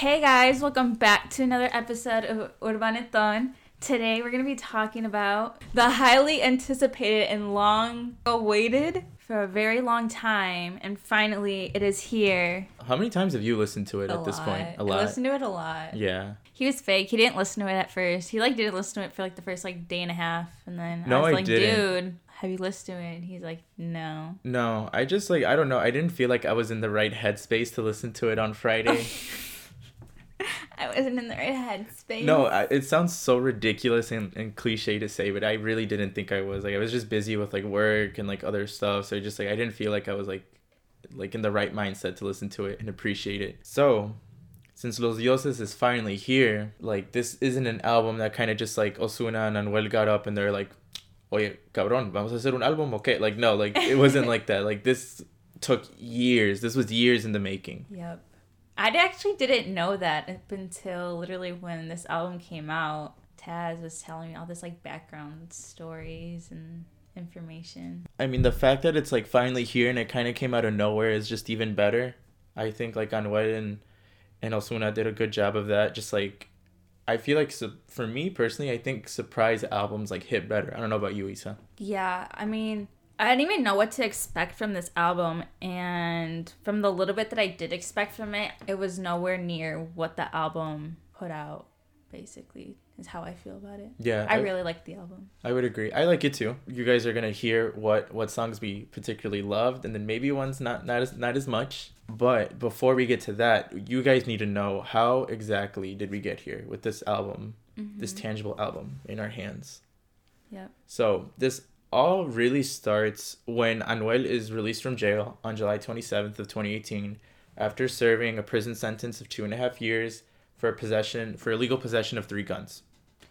Hey guys, welcome back to another episode of Urbaneton. Today we're going to be talking about the highly anticipated and long awaited for a very long time, and finally it is here. How many times have you listened to it A at this point? A lot. I lot. listened to it a lot. yeah. He was fake. He didn't listen to it at first. He like didn't listen to it for like the first like day and a half, and then No, I was I like, didn't. "Dude, have you listened to it?" And he's like, "No." No, I just like I don't know. I didn't feel like I was in the right headspace to listen to it on Friday. I wasn't in the right headspace. no, I, it sounds so ridiculous and, and cliche to say, but I really didn't think I was. Like I was just busy with like work and like other stuff, so just like I didn't feel like I was like like in the right mindset to listen to it and appreciate it. So, since Los Dioses is finally here, like this isn't an album that kind of just like Ozuna and Anuel got up and they're like, "Oye, cabrón, vamos a hacer un álbum, okay?" Like no, like it wasn't like that. Like this took years. This was years in the making. Yep. I actually didn't know that up until literally when this album came out. Tazz was telling me all this like background stories and information. I mean, the fact that it's like finally here and it kind of came out of nowhere is just even better. I think like Anuel and and Ozuna did a good job of that. Just like I feel like su- for me personally, I think surprise albums like hit better. I don't know about you, Isa. Yeah, I mean, I didn't even know what to expect from this album, and from the little bit that I did expect from it, it was nowhere near what the album put out. Basically, is how I feel about it. Yeah, I really liked the album. I would agree. I like it too. You guys are gonna hear what what songs we particularly loved, and then maybe ones not not as not as much. But before we get to that, you guys need to know how exactly did we get here with this album, this mm-hmm. tangible album in our hands. Yeah. So this all really starts when Anuel is released from jail on July 27th of 2018 after serving a prison sentence of two and a half years for possession for illegal possession of three guns.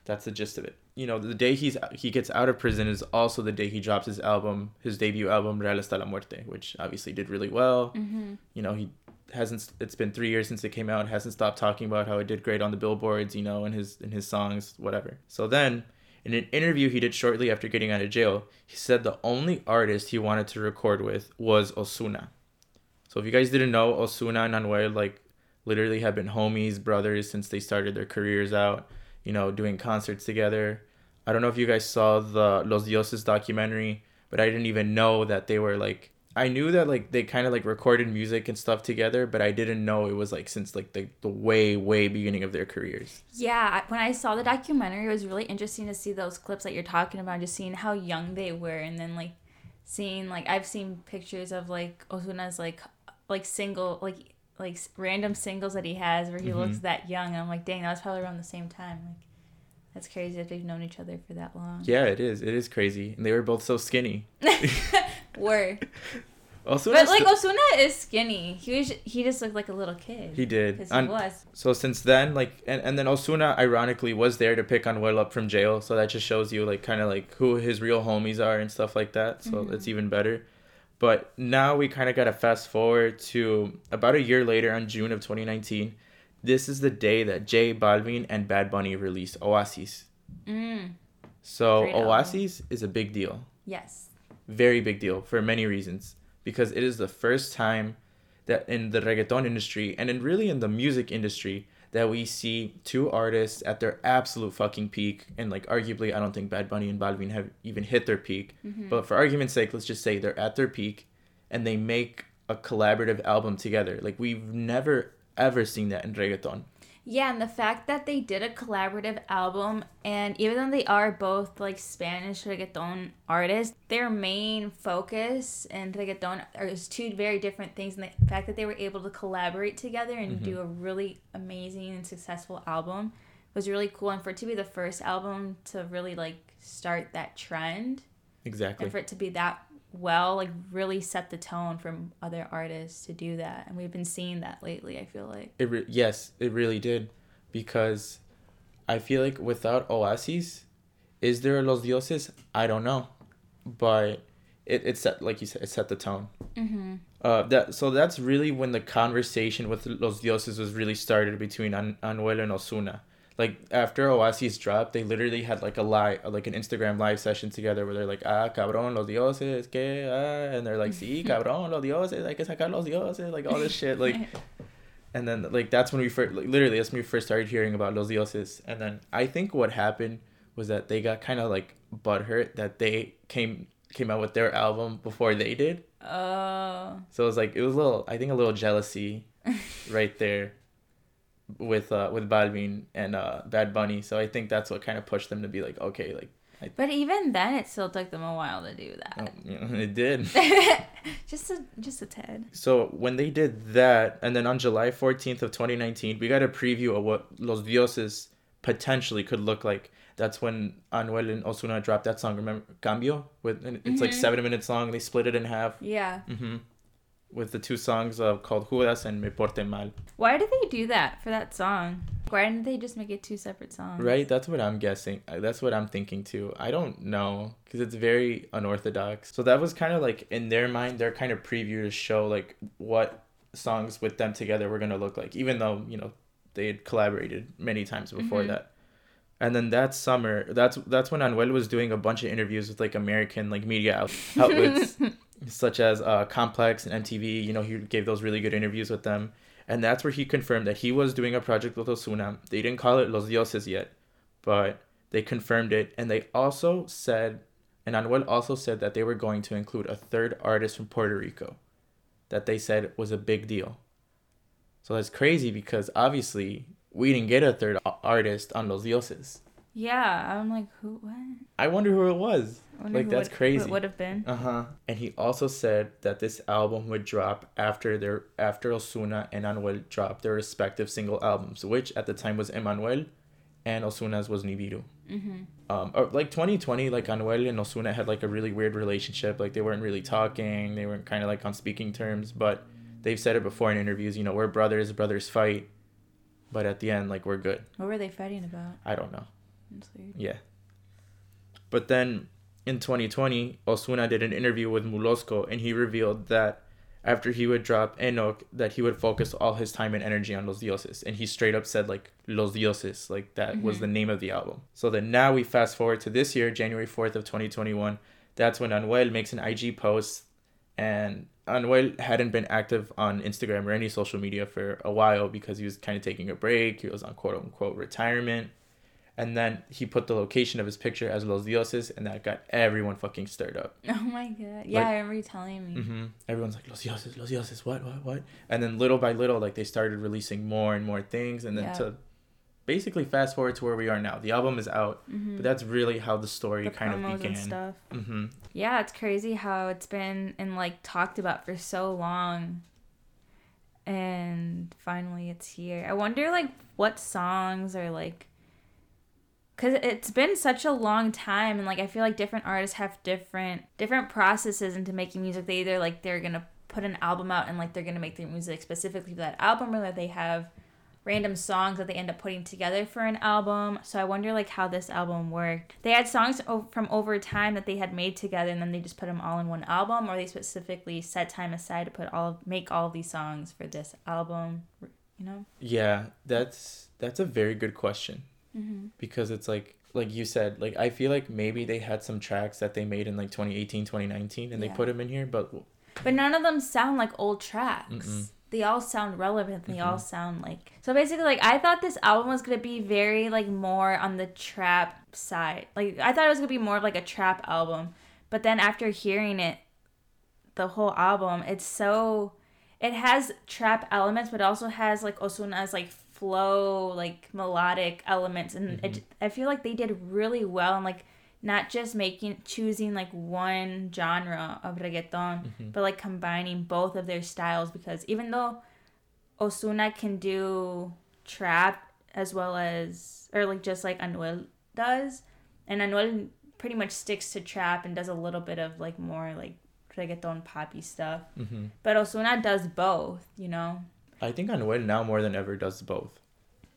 That's the gist of it. You know, the day he's he gets out of prison is also the day he drops his album, his debut album Real hasta la muerte, which obviously did really well. Mm-hmm. You know, he hasn't it's been 3 years since it came out, hasn't stopped talking about how it did great on the billboards, you know, in his in his songs, whatever. So then in an interview he did shortly after getting out of jail, he said the only artist he wanted to record with was Ozuna. So if you guys didn't know, Ozuna and Anuel like literally have been homies, brothers since they started their careers out, you know, doing concerts together. I don't know if you guys saw the Los Dioses documentary, but I didn't even know that they were like I knew that like they kind of like recorded music and stuff together, but I didn't know it was like since like the, the way way beginning of their careers. Yeah, when I saw the documentary, it was really interesting to see those clips that you're talking about, just seeing how young they were, and then like seeing like I've seen pictures of like Ozuna's like like single like like random singles that he has where he mm-hmm. looks that young. And I'm like, dang, that was probably around the same time. Like, that's crazy that they've known each other for that long. Yeah, it is. It is crazy, and they were both so skinny. Were Also, but like Ozuna is skinny. He was he just looked like a little kid. he did. Because he was. So since then, like, and, and then Ozuna ironically was there to pick Anuel up from jail, so that just shows you like kind of like who his real homies are and stuff like that. So Mhm. it's even better. But now we kind of got to fast forward to about a year later on June of 2019. This is the day that J Balvin and Bad Bunny released Oasis. Mm, So Great album. Oasis is a big deal, yes. very big deal for many reasons because it is the first time that in the reggaeton industry and in really in the music industry that we see two artists at their absolute fucking peak and like arguably I don't think Bad Bunny and Balvin have even hit their peak Mhm. but for argument's sake let's just say they're at their peak and they make a collaborative album together like we've never ever seen that in reggaeton Yeah, and the fact that they did a collaborative album, and even though they are both like Spanish reggaeton artists, their main focus in reggaeton are is two very different things. And the fact that they were able to collaborate together and Mhm. do a really amazing and successful album was really cool. And for it to be the first album to really like start that trend, exactly and for it to be that well, like really set the tone for other artists to do that. And we've been seeing that lately. I feel like. It re- yes, it really did, because I feel like without Oasis, is there a Los Dioses? I don't know, but it, it set like you said, it set the tone. Mm-hmm. Uh, that so that's really when the conversation with Los Dioses was really started between An- Anuel and Ozuna. Like after Oasis dropped, they literally had like a live, like an Instagram live session together where they're like, ah, cabrón, los dioses, que, ah, and they're like, sí, cabrón, los dioses, hay que sacar los dioses, like all this shit, like and then like that's when we first like, literally that's when we first started hearing about Los Dioses. And then I think what happened was that they got kind of like butthurt that they came came out with their album before they did. Oh. So it was like it was a little I think a little jealousy right there with uh with Balvin and uh Bad Bunny. So I think that's what kind of pushed them to be like, okay, like But even then, it still took them a while to do oh, that. yeah, it did. just a just a tad. So when they did that, and then on July 14th of 2019, we got a preview of what Los Dioses potentially could look like. That's when Anuel and Ozuna dropped that song. Remember Cambio? With and it's like Mhm. seven minutes long. They split it in half. Yeah. hmm With the two songs uh, called Judas and Me Porte Mal. Why did they do that for that song? Why didn't they just make it two separate songs? Right? That's what I'm guessing. Uh, That's what I'm thinking too. I don't know because it's very unorthodox. So that was kind of like in their mind, their kind of preview to show like what songs with them together were gonna look like. Even though you know they had collaborated many times before Mhm. that. And then that summer, that's that's when Anuel was doing a bunch of interviews with like American like media outlets such as uh, Complex and MTV. You know, he gave those really good interviews with them. And that's where he confirmed that he was doing a project with Ozuna. They didn't call it Los Dioses yet, but they confirmed it. And they also said, and Anuel also said that they were going to include a third artist from Puerto Rico that they said was a big deal. So that's crazy because obviously we didn't get a third artist on Los Dioses. Yeah, I'm like, who? What? I wonder who it was. I wonder Like, that's would- crazy. It would have been. Uh huh. And he also said that this album would drop after their after Ozuna and Anuel dropped their respective single albums, which at the time was Emmanuel, and Ozuna's was Nibiru. Mm-hmm. Um, or like 2020, like Anuel and Ozuna had like a really weird relationship. Like they weren't really talking. They weren't kind of like on speaking terms. But they've said it before in interviews. You know, we're brothers. Brothers fight. But at the end, like we're good. What were they fighting about? I don't know. Yeah. But then in 2020, Ozuna did an interview with Molusco and he revealed that after he would drop ENOC, that he would focus all his time and energy on Los Dioses. And he straight up said, like, Los Dioses, like that was Mhm. the name of the album. So then now we fast forward to this year, January 4th of 2021. That's when Anuel makes an IG post. And Anuel hadn't been active on Instagram or any social media for a while because he was kind of taking a break. He was on quote unquote retirement. And then he put the location of his picture as Los Dioses, and that got everyone fucking stirred up. Oh my god. Yeah, Like- I remember you telling me. hmm Everyone's like, Los Dioses, Los Dioses, what, what, what? And then little by little, like they started releasing more and more things. And then Yeah. to basically fast forward to where we are now. The album is out, Mm-hmm. but that's really how the story the kind of began. and stuff. hmm Yeah, it's crazy how it's been and like talked about for so long. And finally it's here. I wonder like what songs are like cuz it's been such a long time and like I feel like different artists have different different processes into making music. They either like they're to put an album out and like they're to make their music specifically for that album or that they have random songs that they end up putting together for an album. So I wonder like how this album worked. They had songs from over time that they had made together and then they just put them all in one album or they specifically set time aside to put all make all these songs for this album, you know? Yeah, that's that's a very good question Mm-hmm. because it's like like you said, like I feel like maybe they had some tracks that they made in like 2018, 2019 and they put them in here, but But none of them sound like old tracks. Mm-mm. They all sound relevant. They all Mhm. sound like so basically like I thought this album was gonna be very like more on the trap side. Like I thought it was gonna be more of like a trap album. But then after hearing it the whole album, it's so it has trap elements but it also has like Ozuna's like flow, like melodic elements and it, I feel like they did really well and like not just making choosing like one genre of reggaeton, Mhm. but like combining both of their styles because even though Ozuna can do trap as well as or like just like Anuel does, and Anuel pretty much sticks to trap and does a little bit of like more like reggaeton poppy stuff. hmm But Ozuna does both, you know. I think Anuel now more than ever does both.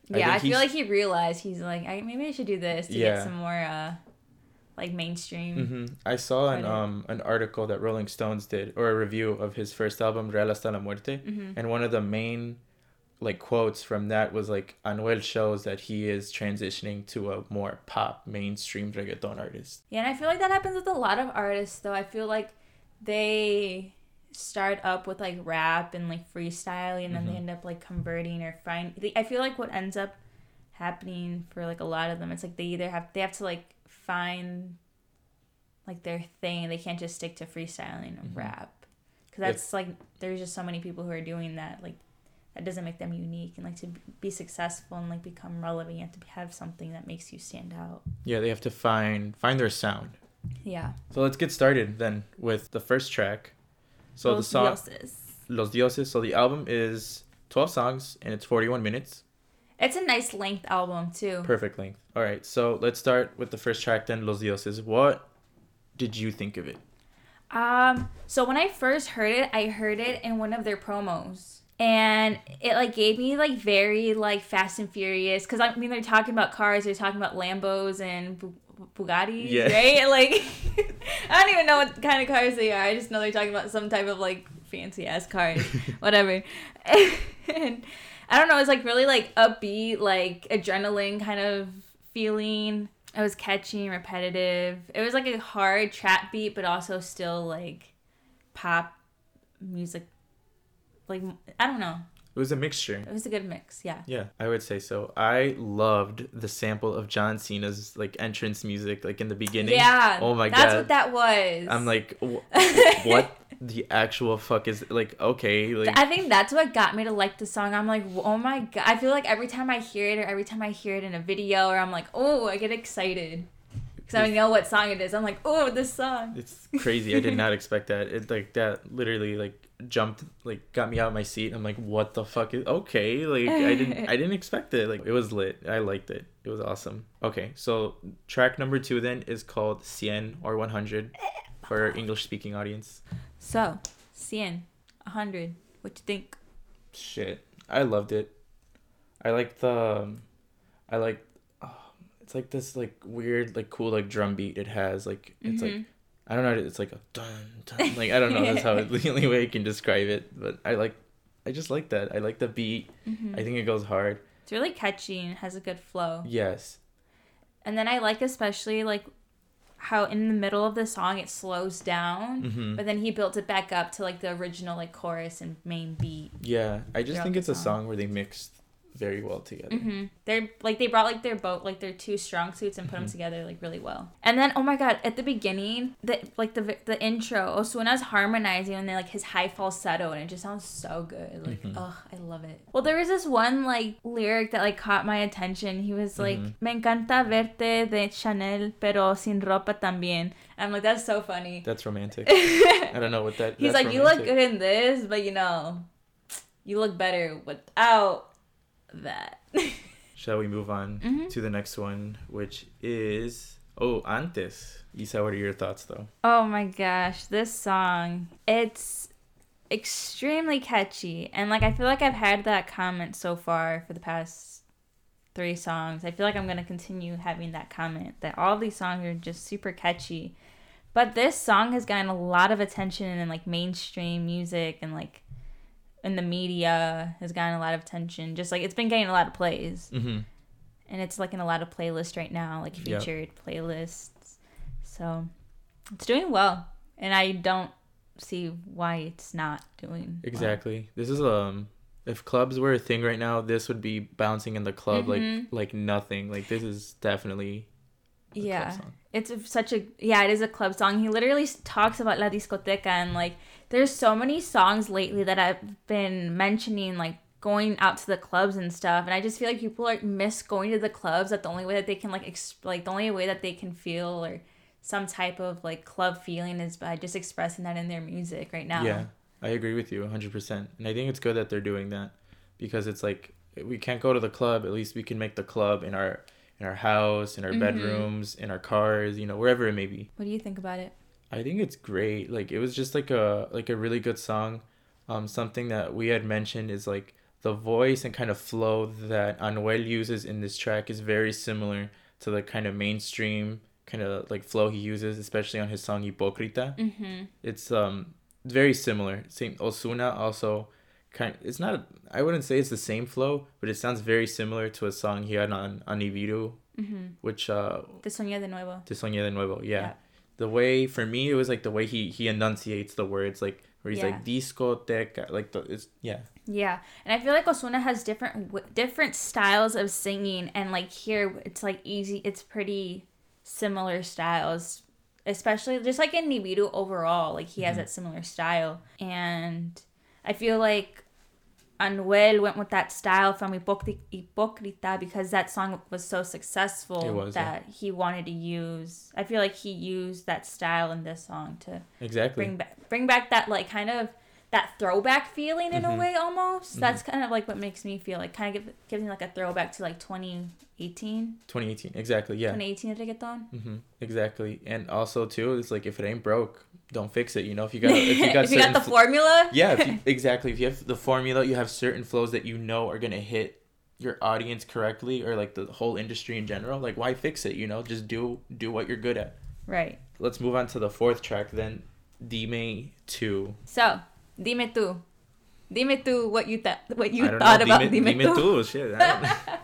Yeah, I, think feel like he realized he's like, I, maybe I should do this to Yeah. get some more uh like mainstream. hmm I saw an um an article that Rolling Stones did or a review of his first album Real hasta la muerte, hmm and one of the main like quotes from that was like Anuel shows that he is transitioning to a more pop mainstream reggaeton artist. Yeah, and I feel like that happens with a lot of artists though. I feel like they start up with like rap and like freestyling and then they Mhm. end up like converting or find they, I feel like what ends up happening for like a lot of them it's like they either have they have to like find like their thing they can't just stick to freestyling and Mhm. rap because that's like there's just so many people who are doing that like that doesn't make them unique and like to be successful and like become relevant you have to have something that makes you stand out Yeah, they have to find find their sound. yeah So let's get started then with the first track. So the Los song Dioses. Los Dioses. So the album is 12 songs and it's 41 minutes. it's a nice length album too Perfect length. All right. So let's start with the first track then, Los Dioses. What did you think of it? Um, so when I first heard it, I heard it in one of their promos. And it like gave me like very like Fast and Furious because I mean they're talking about cars, they're talking about Lambos and Bugattis, Yeah. right? Like I don't even know what kind of cars they are. I just know they're talking about some type of like fancy ass cars, whatever. and I don't know, it's like really like upbeat, like adrenaline kind of feeling. It was catchy and repetitive. It was like a hard trap beat, but also still like pop music. Like I don't know. It was a mixture. It was a good mix. Yeah. Yeah, I would say so. I loved the sample of John Cena's like entrance music, like in the beginning. Yeah. Oh my That's god. That's what that was. I'm like, wh- what the actual fuck is like? Okay, like I think that's what got me to like the song. I'm like, oh my god! I feel like every time I hear it, or every time I hear it in a video, or I'm like, oh, I get excited because I know what song it is. I'm like, oh, this song. it's crazy. I did not expect that. It like that literally like jumped like got me out of my seat. I'm like, what the fuck is okay? Like I didn't I didn't expect it. Like it was lit. I liked it. It was awesome. Okay, so track number two then is called Cien or 100 for our English speaking audience. So, cien, hundred. What you think? Shit, I loved it. I like the, um, I like, it's like this like weird like cool like drum beat it has like it's like Mhm. I don't know it's like a dun dun like I don't know that's how the only way I can describe it but I like I just like that I like the beat Mhm. I think it goes hard It's really catchy and has a good flow. yes And then I like especially like how in the middle of the song it slows down, hmm but then he built it back up to like the original like chorus and main beat. yeah I just think it's a song. song where they mixed very well together hmm They're like they brought like their boat like their two strong suits and put them Mhm. together like really well. And then oh my god, at the beginning, the like the the intro, Ozuna's harmonizing and then like his high falsetto and it just sounds so good. Like Mhm. oh, I love it. Well, there was this one like lyric that like caught my attention. He was like, Mhm. "Me encanta verte de Chanel, pero sin ropa también." I'm like, that's so funny. that's romantic I don't know what that He's like, you look good in this, but you know, you look better without that. shall we move on Mhm. to the next one which is oh antes Isa what are your thoughts though Oh my gosh, this song. It's extremely catchy. And like I feel like I've had that comment so far for the past three songs. I feel like I'm going to continue having that comment that all these songs are just super catchy. But this song has gotten a lot of attention in like mainstream music and like in the media has gotten a lot of attention. Just like it's been getting a lot of plays mm-hmm. and it's like in a lot of playlists right now, like Yep. featured playlists. So it's doing well, and I don't see why it's not doing well. Exactly. This is um if clubs were a thing right now, this would be bouncing in the club Mhm. like like nothing. Like this is definitely Yeah, it's such a yeah. It is a club song. He literally talks about la discoteca and like there's so many songs lately that I've been mentioning like going out to the clubs and stuff, and I just feel like people like miss going to the clubs. That the only way that they can like exp- like the only way that they can feel or some type of like club feeling is by just expressing that in their music right now. Yeah. I agree with you 100%. And I think it's good that they're doing that because it's like we can't go to the club, at least we can make the club in our in our house, in our Mhm. bedrooms, in our cars, you know, wherever it may be. What do you think about it? I think it's great. Like it was just like a like a really good song. Um, something that we had mentioned is like the voice and kind of flow that Anuel uses in this track is very similar to the kind of mainstream kind of like flow he uses, especially on his song Hipocrita. Mm-hmm. It's um very similar. Same Ozuna also kind. It's not. I wouldn't say it's the same flow, but it sounds very similar to a song he had on Nibiru, Mm-hmm. which uh Te soñé de nuevo. Te soñé de nuevo. Yeah. Yeah. The way for me it was like the way he he enunciates the words like where he's Yeah. like discoteca, like the it's yeah. Yeah, and I feel like Ozuna has different w- different styles of singing, and like here it's like easy. It's pretty similar styles, especially just like in Nibiru overall. Like he has that similar style, and I feel like Anuel went with that style from Hipocrita because that song was so successful was, yeah. that he wanted to use. I feel like he used that style in this song to Exactly. bring back bring back that like kind of that throwback feeling in a Mhm. way almost. That's kind of like what makes me feel like kind of give, gives me like a throwback to like 2018, 2018. Exactly. Yeah. 2018 reggaeton. hmm Exactly. And also too, it's like if it ain't broke, don't fix it. You know, if you got if you got if you got the fl- formula, yeah, if you, exactly. If you have the formula, you have certain flows that you know are gonna hit your audience correctly, or like the whole industry in general. Like, why fix it? You know, just do do what you're good at. right. Let's move on to the fourth track then. Dime tú. So, dime tú. Dime tú what you thought what you thought know. about Dime, dime, Dime tú. tú. Shit.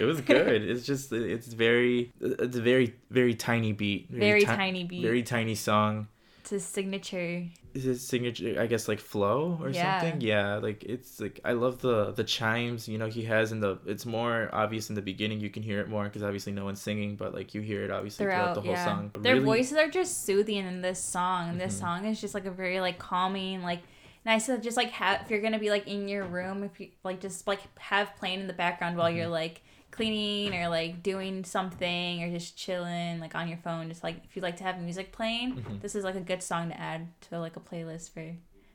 It was good. It's just it's very it's a very very tiny beat. Very ti- tiny beat. Very tiny song. It's his signature. is his signature i guess like flow or Yeah. something yeah like it's like i love the the chimes you know he has in the it's more obvious in the beginning you can hear it more because obviously no one's singing but like you hear it obviously throughout, throughout the whole yeah song their Really- voices are just soothing in this song and this Mhm. song is just like a very like calming like nice to just like have if you're gonna be like in your room if you like just like have playing in the background while you're Mm-hmm. like cleaning or like doing something or just chilling like on your phone just like if you like to have music playing Mhm. this is like a good song to add to like a playlist for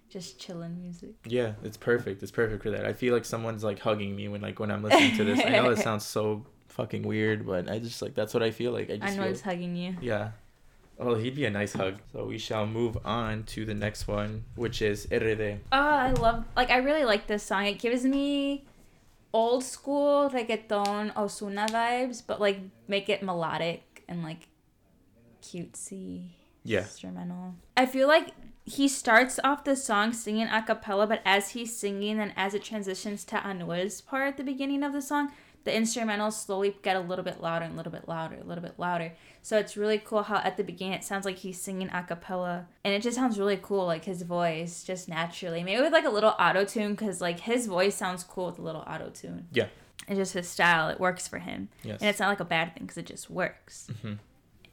just chilling music. Yeah it's perfect. It's perfect for that. I feel like someone's like hugging me when like when i'm listening to this. I know it sounds so fucking weird but i just like that's what i feel like. I i just know feel it's hugging you. Yeah. Oh he'd be a nice hug. So we shall move on to the next one which is rd Oh, I love like I really like this song. It gives me old school reggaeton Ozuna vibes, but like make it melodic and like cutesy Yeah. instrumental. I feel like he starts off the song singing a cappella, but as he's singing and as it transitions to Anuel's part at the beginning of the song, the instrumentals slowly get a little bit louder and a little bit louder, a little bit louder. So it's really cool how at the beginning it sounds like he's singing a cappella, and it just sounds really cool, like his voice just naturally. Maybe with like a little auto tune, because like his voice sounds cool with a little auto tune. Yeah. It's just his style. It works for him, yes and it's not like a bad thing because it just works. Mhm.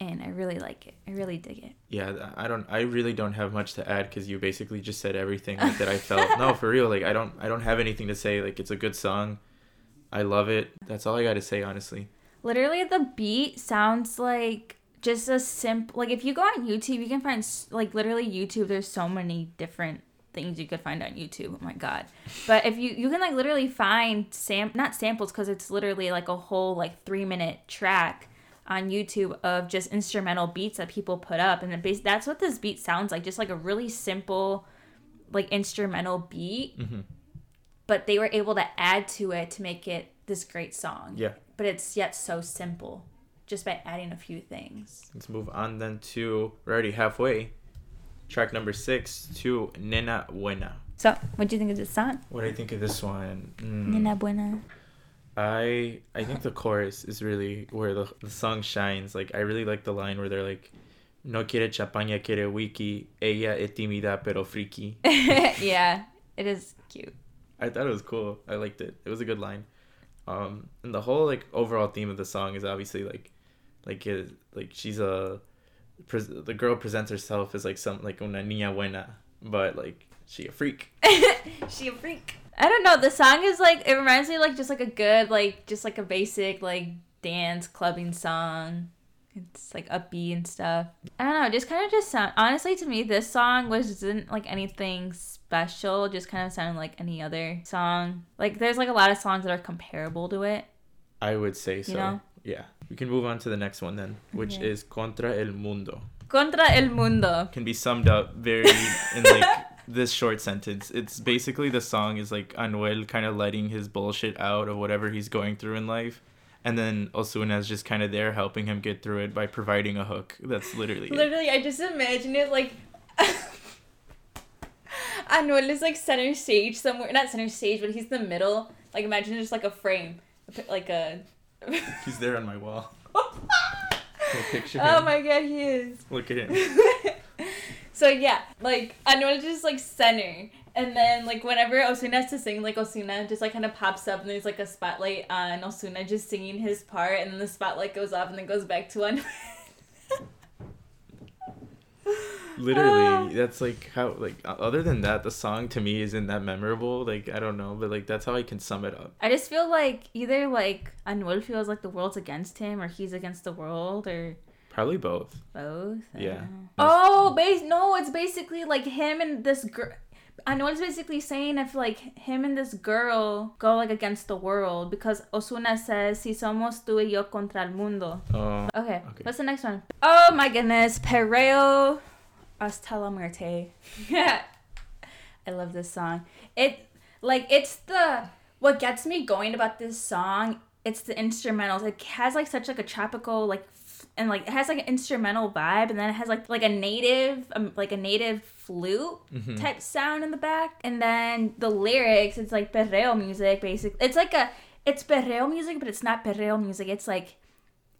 And I really like it. I really dig it. Yeah, I don't. I really don't have much to add because you basically just said everything like, that I felt. no, for real. Like I don't. I don't have anything to say. Like it's a good song. I love it. That's all I got to say, honestly. Literally, the beat sounds like just a simple. Like if you go on YouTube, you can find like literally YouTube. There's so many different things you could find on YouTube. Oh my god! But if you you can like literally find sam not samples because it's literally like a whole like three minute track on YouTube of just instrumental beats that people put up, and base that's what this beat sounds like. Just like a really simple, like instrumental beat, hmm but they were able to add to it to make it this great song Yeah. but it's yet so simple just by adding a few things. Let's move on then to we're already halfway. Track number six to Nena Buena. So, what do you think of this song? What do I think of this one? Mm, Nena Buena. I I think the chorus is really where the, the song shines. Like I really like the line where they're like, "No quiere champaña, quiere wiki. Ella es tímida pero friki." yeah, it is cute. I thought it was cool. I liked it. It was a good line. Um, and the whole like overall theme of the song is obviously like, like it, like she's a, the girl presents herself as like some like una niña buena, but like she a freak. she a freak. I don't know. The song is like it reminds me like just like a good like just like a basic like dance clubbing song. It's like upbeat and stuff. I don't know. Just kind of just sound. Honestly, to me, this song wasn't like anything special. It Just kind of sounded like any other song. Like there's like a lot of songs that are comparable to it. I would say so. know? Yeah. We can move on to the next one then, which Okay. is Contra el Mundo. Contra el mundo. Can be summed up very in like this short sentence. It's basically the song is like Anuel kind of letting his bullshit out of whatever he's going through in life. And then Ozuna's just kind of there helping him get through it by providing a hook. That's literally it. Literally, I just imagine it like. Anuel is like center stage somewhere. Not center stage, but he's the middle. Like imagine just like a frame, like a. He's there on my wall. Picture. oh him. my god, he is. Look at him. So yeah, like Anuel just like center. And then like whenever Ozuna has to sing, like Ozuna just like kind of pops up and there's like a spotlight on Ozuna just singing his part and then the spotlight goes off and then goes back to Anuel. Literally, ah. that's like how like other than that, the song to me isn't that memorable. Like I don't know, but like that's how I can sum it up. I just feel like either like Anuel feels like the world's against him or he's against the world or Probably both. both. Yeah. Ah. Oh, base no, it's basically like him and this girl. Anuel's basically saying if like him and this girl go like against the world because Ozuna says si somos tú y yo contra el mundo. Oh, Okay, Okay. what's the next one? Oh my goodness, Perreo hasta la muerte. I love this song. It like it's the what gets me going about this song. It's the instrumentals. It has like such like a tropical like f- and like it has like an instrumental vibe, and then it has like like a native um, like a native flute Mhm. type sound in the back, and then the lyrics. It's like perreo music, basically. It's like a it's perreo music, but it's not perreo music. It's like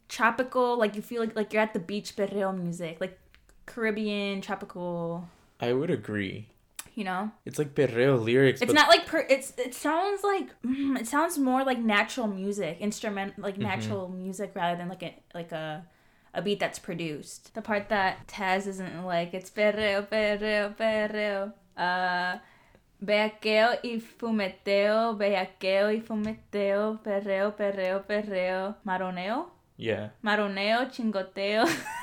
tropical, like you feel like like you're at the beach perreo music, like Caribbean tropical. I would agree. You know, It's like perreo lyrics, it's not like per. It's it sounds like mm, it sounds more like natural music, instrument like natural music rather than like a like a a beat that's produced. The part that Tazz isn't like it's perreo perreo perreo. Uh. Bellaqueo y fumeteo, bellaqueo y fumeteo, perreo, perreo, perreo, maroneo, yeah. maroneo, chingoteo.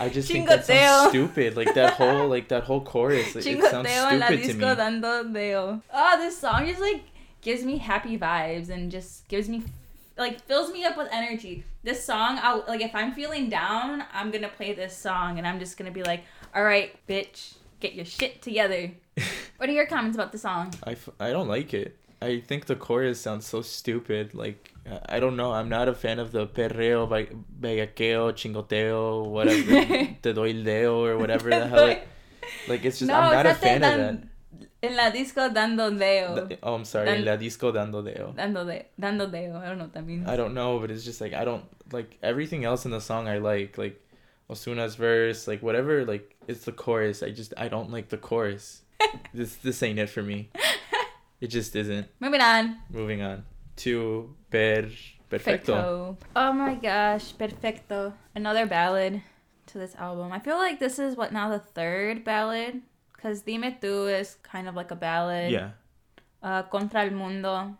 I just think that sounds stupid. Like that whole like that whole chorus. Like, it sounds stupid to me. dando deo. Oh, this song just like gives me happy vibes and just gives me like fills me up with energy. This song, I'll like if I'm feeling down, I'm gonna play this song and I'm just gonna be like, all right, bitch, get your shit together. what are your comments about the song? I, f- I don't like it. I think the chorus sounds so stupid. Like I- don't know. I'm not a fan of the perreo, be- bellaqueo, chingoteo, whatever, te doy el deo or whatever the hell. It, like it's just No, I'm not a fan not of dan- En la disco dando deo. that. Eh, oh, I'm sorry. Dan- La disco dando deo. Dando de, dando deo. I don't know what that means. I don't know, but it's just like I don't like everything else in the song. I like like Ozuna's verse, like whatever. Like it's the chorus. I just I don't like the chorus. this this ain't it for me. It just isn't. Moving on. Moving on to per perfecto. Oh my gosh, perfecto. Another ballad to this album. I feel like this is what now the third ballad because Dime Tu is kind of like a ballad. Yeah, Uh, Contra el Mundo,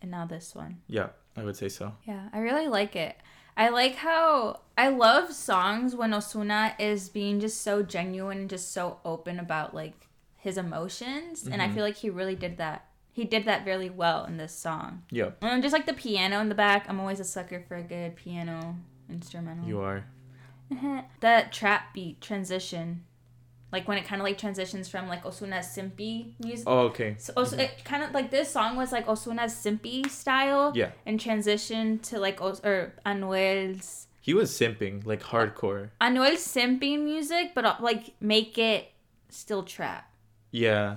and now this one. yeah, I would say so. Yeah, I really like it. I like how I love songs when Ozuna is being just so genuine and just so open about like his emotions, and I Mhm. feel like he really did that. He did that really well in this song. Yeah, And just like the piano in the back, I'm always a sucker for a good piano instrumental. you are. the trap beat transition, like when it kind of like transitions from like Ozuna's simpy music. Oh, okay. So Os- it kind of like this song was like Ozuna's simpy style, Yeah, and transition to like Os- or Anuel's he was simping like hardcore. Anuel's simping music, but uh, like make it still trap. Yeah,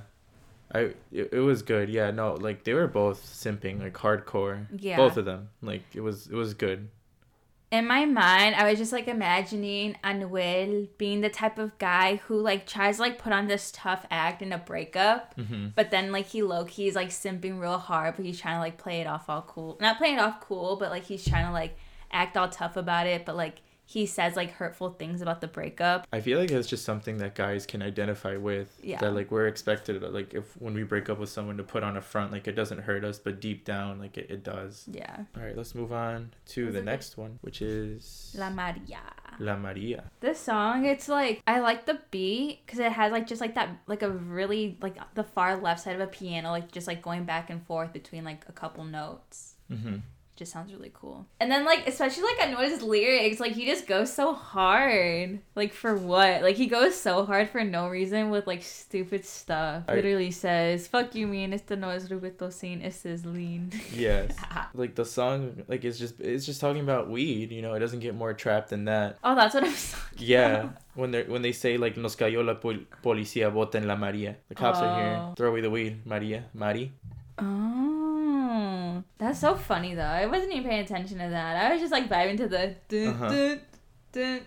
I it, it was good. Yeah, no, like they were both simping like hardcore. Yeah. both of them. Like it was it was good. in my mind, I was just like imagining Anuel being the type of guy who like tries to like put on this tough act in a breakup, hmm but then like he low key is like simping real hard, but he's trying to like play it off all cool. Not playing it off cool, but like he's trying to like act all tough about it, but like he says like hurtful things about the breakup. I feel like it's just something that guys can identify with. Yeah. That like we're expected like if when we break up with someone to put on a front like it doesn't hurt us, but deep down like it, it does. Yeah. All right, let's move on to the next one, which is La Maria. La Maria. This song, it's like I like the beat because it has like just like that like a really like the far left side of a piano, like just like going back and forth between like a couple notes. Mm-hmm. Just sounds really cool. And then like especially like I noticed lyrics, like he just goes so hard. Like for what? Like he goes so hard for no reason with like stupid stuff. I- Literally says, "Fuck you, mean este no es Robitussin, este es lean." Yes. like the song like it's just it's just talking about weed, you know, it doesn't get more trapped than that. oh, that's what I'm talking Yeah, about. when they when they say like nos cayó la pol- policía, bota en la María. The cops are here. Oh. Throw away the weed, Maria, Mari. That's so funny though. I wasn't even paying attention to that. I was just like vibing to the. Dun, Uh-huh. dun,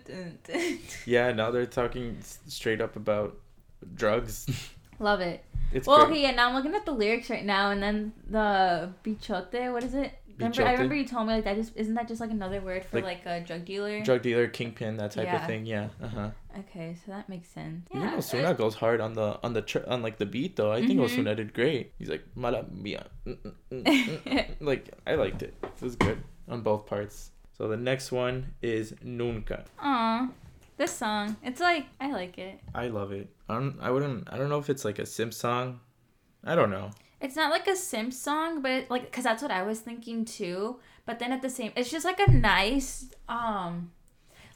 dun. Yeah, now they're talking straight up about drugs. Love it. It's well, great. okay, yeah. Now I'm looking at the lyrics right now, and then the bichote. What is it? Remember, I remember you told me like that. Just isn't that just like another word for Like- like, a drug dealer? Drug dealer, kingpin, that type Yeah. of thing. Yeah. Uh huh. okay, so that makes sense. Even Yeah. Ozuna goes hard on the on the tr- on like the beat though. I think Mhm. Ozuna did great. He's like mala mia. Mm, mm, mm. like I liked it. It was good on both parts. So the next one is Nunca. Aw, this song. It's like I like it. I love it. I don't. I wouldn't. I don't know if it's like a simp song. I don't know. It's not like a simp song, but it, like because that's what I was thinking too. But then at the same, it's just like a nice, um,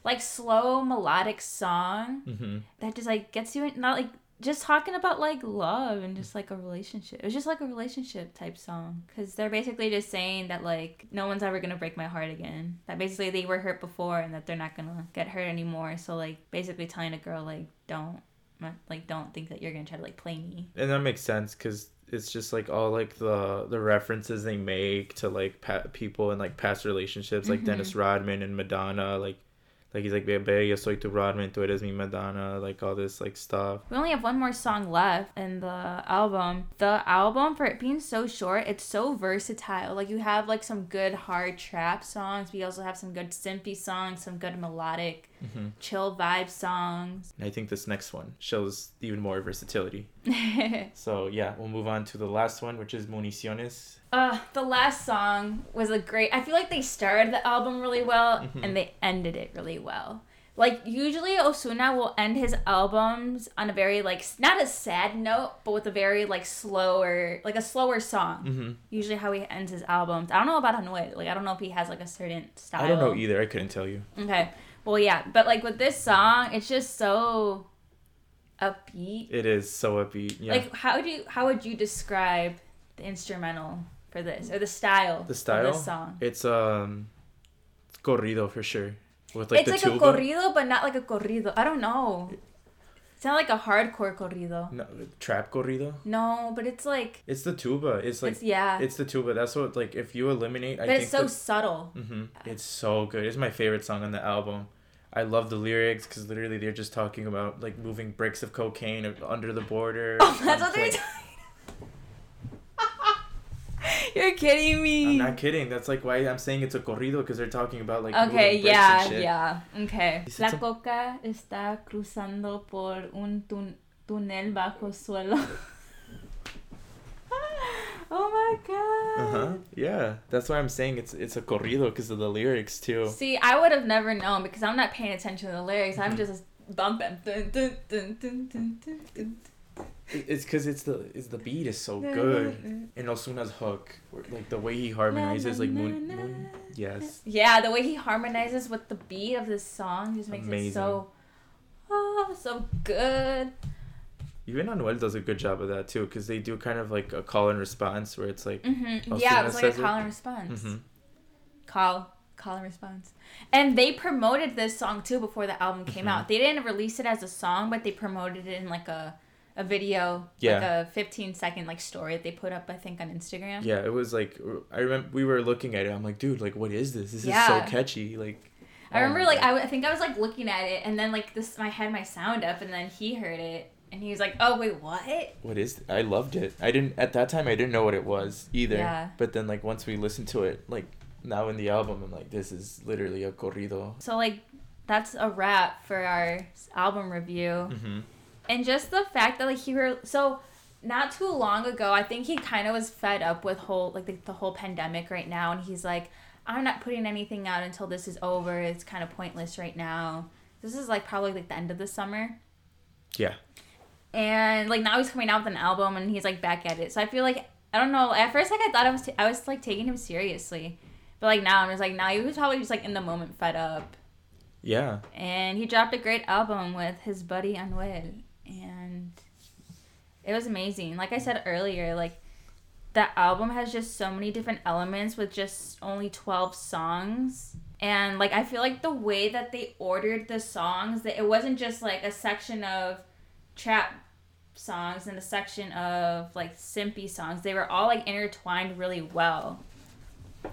like slow melodic song hmm that just like gets you in, not like just talking about like love and just like a relationship. It was just like a relationship type song because they're basically just saying that like no one's ever gonna break my heart again. That basically they were hurt before and that they're not gonna get hurt anymore. So like basically telling a girl like don't like don't think that you're gonna try to like play me. And that makes sense because it's just like all like the the references they make to like pa- people and like past relationships, like Mhm. Dennis Rodman and Madonna, like. Like he's like, Bebe, yo soy tu Rodman, tú eres mi Madonna, like all this like stuff. We only have one more song left in the album. The album, for it being so short, it's so versatile. Like you have like some good hard trap songs. We also have some good simpy songs, some good melodic, hmm chill vibe songs. And I think this next one shows even more versatility. So yeah, we'll move on to the last one, which is Municiones. Uh, the last song was a great. I feel like they started the album really well Mhm. and they ended it really well. Like usually Ozuna will end his albums on a very like not a sad note, but with a very like slower, like a slower song. hmm usually how he ends his albums. I don't know about Anuel. Like I don't know if he has like a certain style. I don't know either. I couldn't tell you. Okay. Well, yeah, but like with this song, it's just so upbeat. It is so upbeat. Yeah. Like how do you how would you describe the instrumental for this or the style? the style. of this song. It's um, corrido for sure. With like it's the like tuba. a corrido, but not like a corrido. I don't know. It's not like a hardcore corrido. No, trap corrido. No, but it's like It's the tuba. It's like it's yeah, it's the tuba. That's what like if you eliminate. I but think it's so the- subtle. hmm It's so good. It's my favorite song on the album. I love the lyrics because literally they're just talking about like moving bricks of cocaine under the border. Oh, that's what they're talking. You're kidding me. I'm not kidding. That's like why I'm saying it's a corrido because they're talking about like Okay, yeah, yeah, okay. La coca está cruzando por un tun- túnel bajo suelo. oh my god. Uh huh. Yeah, that's why I'm saying it's it's a corrido because of the lyrics too. See, I would have never known because I'm not paying attention to the lyrics. Mm-hmm. I'm just bumping. Dun, dun, dun, It's because it's the it's the beat is so good and Ozuna's hook, like the way he harmonizes, like moon, moon. Yes. Yeah, the way he harmonizes with the beat of this song just makes it so, oh, so good. Even Anuel does a good job of that too, because they do kind of like a call and response where it's like, Mm-hmm. Yeah, it was like a says it. call and response. Mhm. Call, call and response. And they promoted this song too before the album came Mhm. out. They didn't release it as a song, but they promoted it in like a a video, Yeah. like a 15 second like story that they put up, I think, on Instagram. yeah, it was like I remember we were looking at it. I'm like, dude, like what is this? This Yeah. is so catchy. Like, I remember my like. I, w- I think I was like looking at it, and then like this, I had my sound up, and then he heard it, and he was like, "Oh wait, what?" what is? I loved it. I didn't at that time. I didn't know what it was either. Yeah. But then like once we listened to it, like now in the album, I'm like, this is literally a corrido. So like, that's a wrap for our album review. Mm-hmm. And just the fact that like he were so not too long ago i think he kind of was fed up with whole like the, the whole pandemic right now and he's like i'm not putting anything out until this is over. It's kind of pointless right now. This is like probably like the end of the summer. Yeah. and like now he's coming out with an album and he's like back at it. So i feel like i don't know at first like i thought i was t- i was like taking him seriously. But like now i'm just like now he was probably just like in the moment fed up. Yeah. and he dropped a great album with his buddy Anuel, it was amazing. Like I said earlier, like the album has just so many different elements with just only 12 songs. And like I feel like the way that they ordered the songs, that it wasn't just like a section of trap songs and a section of like simpy songs. They were all like intertwined really well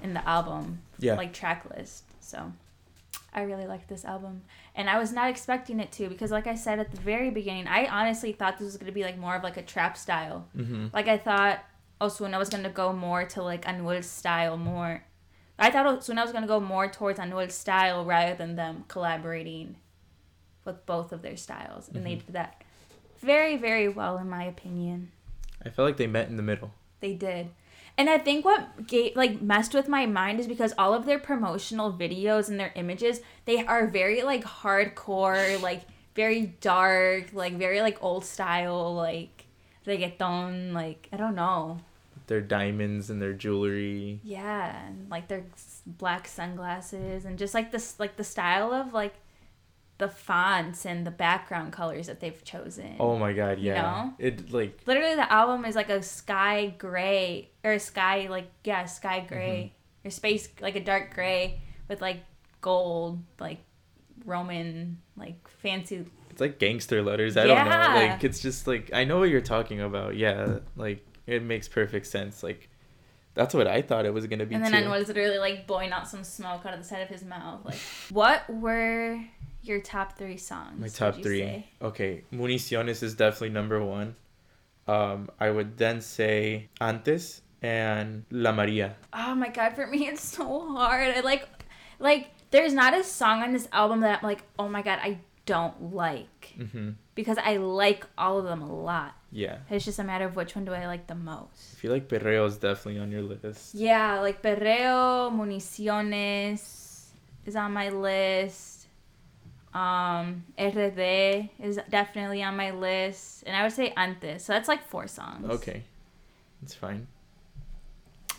in the album Yeah. like track list. So I really liked this album. And I was not expecting it to because like I said at the very beginning, I honestly thought this was gonna be like more of like a trap style. Mm-hmm. Like I thought Ozuna was gonna go more to like Anuel's style more. I thought Ozuna was gonna go more towards Anuel's style rather than them collaborating with both of their styles, and they Mhm. did that very very well in my opinion. I felt like they met in the middle. They did. And I think what gave, like messed with my mind is because all of their promotional videos and their images, they are very like hardcore, like very dark, like very like old style, like reggaeton, like I don't know. Their diamonds and their jewelry. Yeah, and like their black sunglasses and just like this like the style of like the fonts and the background colors that they've chosen. Oh my god, You yeah. know? It like literally the album is like a sky gray or a sky like yeah sky mm-hmm. gray or space like a dark gray with like gold like roman like fancy it's like gangster letters. I don't know. Like it's just like I know what you're talking about. Yeah, like it makes perfect sense. Like that's what I thought it was gonna be and then too. Anuel's literally like blowing out some smoke out of the side of his mouth like what were your top three songs My top three. say? Okay, Municiones is definitely number one. Um, I would then say Antes and La Maria. oh my god for me it's so hard i like like there's not a song on this album that i'm like oh my god i don't like hmm because I like all of them a lot. Yeah, It's just a matter of which one do I like the most. I feel like Perreo is definitely on your list. Yeah, like Perreo, Municiones is on my list. Um, RD is definitely on my list. And I would say Antes. So that's like four songs. Okay, it's fine.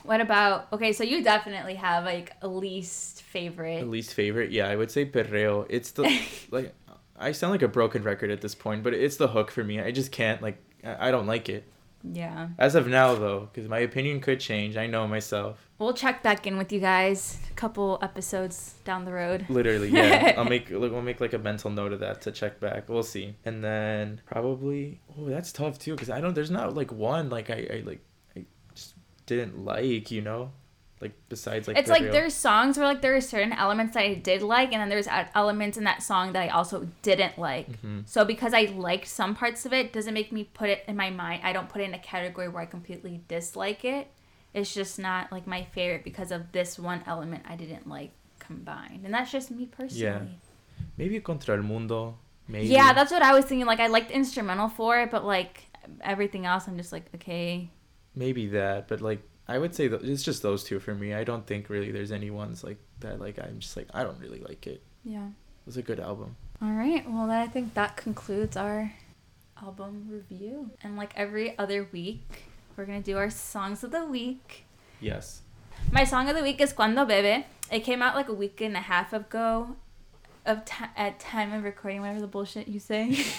What about, okay, so you definitely have like a least favorite. Least favorite, yeah, I would say Perreo. It's the like I sound like a broken record at this point, but it's the hook for me. I just can't like I I don't like it Yeah. as of now though, because my opinion could change. I know myself. We'll check back in with you guys a couple episodes down the road. Literally, yeah. I'll make like we'll make like a mental note of that to check back. We'll see. And then probably oh that's tough too because I don't. There's not like one like I, I like I just didn't like you know, like besides like it's like Perreo. there's songs where like there are certain elements that I did like, and then there's elements in that song that I also didn't like. Mhm. So because I liked some parts of it, doesn't make me put it in my mind. I don't put it in a category where I completely dislike it. It's just not like my favorite because of this one element I didn't like combined, and that's just me personally. Yeah. maybe Contra el Mundo. Maybe. Yeah, that's what I was thinking. Like I liked instrumental for it, but like everything else, I'm just like okay. maybe that, but like I would say that it's just those two for me. I don't think really there's any ones like that. Like I'm just like I don't really like it. Yeah. It was a good album. All right. Well, then I think that concludes our album review. And like every other week, we're going to do our songs of the week. Yes. My song of the week is Cuando Bebe. It came out like a week and a half ago of ti at time of recording, whatever the bullshit you say.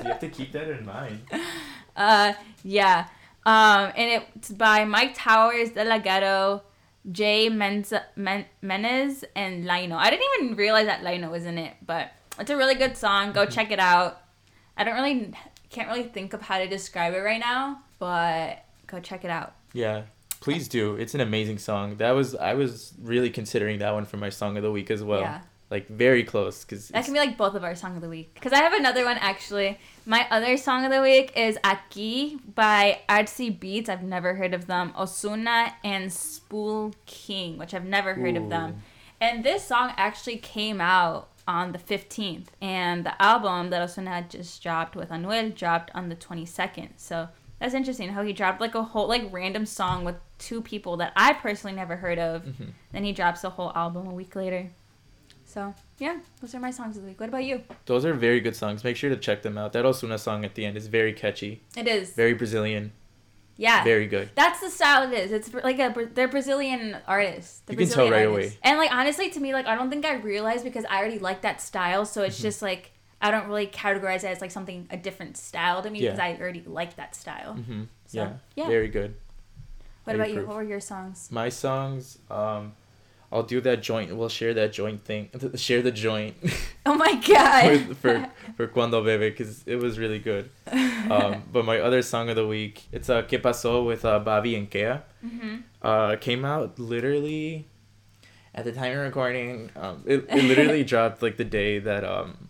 You have to keep that in mind. uh, yeah. Um, and it's by Myke Towers, De La Ghetto, Jay Menza, Men- Menez, and Lino. I didn't even realize that Lino was in it, but it's a really good song. Go check it out. I don't really, can't really think of how to describe it right now, but go check it out. Yeah, please do. It's an amazing song. That was I was really considering that one for my song of the week as well. Yeah. Like very close because That can be like both of our song of the week. Because I have another one actually. My other song of the week is Aquí by Artsy Beats. I've never heard of them. Ozuna and Spool King, which I've never heard of them. And this song actually came out on the 15th. And the album that Ozuna had just dropped with Anuel dropped on the 22nd. So that's interesting how he dropped like a whole like random song with two people that I personally never heard of. Mhm. Then he drops the whole album a week later. So yeah, those are my songs of the week. What about you? those are very good songs. Make sure to check them out. That Ozuna song at the end is very catchy, It is. very Brazilian, Yeah. very good. That's the style it is. It's like a they're Brazilian artists. They're You can tell right artists. And like honestly, to me, like I don't think I realized because I already like that style. So Mm-hmm. it's just like I don't really categorize it as like something a different style to me Yeah. because I already like that style. Mm-hmm. So, yeah, yeah. very good. What about you? What were your songs? My songs, um, I'll do that joint. We'll share that joint thing. Share the joint Oh my god. for for for Cuando Bebe because it was really good. Um, but my other song of the week, it's uh, "Que Pasó" with uh, Bobby and Kea. hmm Uh, came out literally At the time of recording, um, it, it literally dropped like the day that um,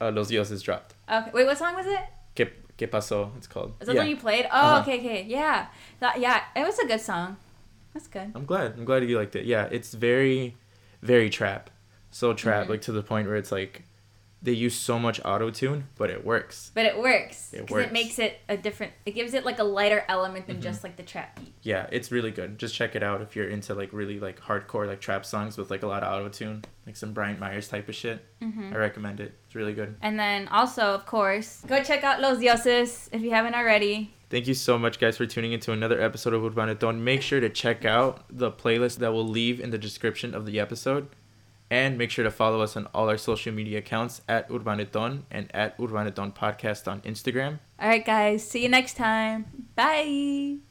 uh, Los Dioses dropped. Okay. Wait, what song was it? Que, que pasó? It's called. Is that yeah. the one you played? Oh, Uh-huh. okay, okay. Yeah. That, yeah, it was a good song. That's good. I'm glad. I'm glad you liked it. Yeah, it's very, very trap. So trap, Mhm. like to the point where it's like, they use so much auto tune, but it works. But it works. It works. it makes it a different, it gives it like a lighter element than Mhm. just like the trap beat. Yeah, it's really good. Just check it out if you're into like really like hardcore like trap songs with like a lot of auto tune, like some Bryant Myers type of shit. hmm I recommend it. It's really good. And then also, of course, go check out Los Dioses if you haven't already. Thank you so much, guys, for tuning into another episode of Urbanetón. Make sure to check out the playlist that we'll leave in the description of the episode. And make sure to follow us on all our social media accounts at Urbaneton and at Urbaneton Podcast on Instagram. All right, guys. See you next time. Bye.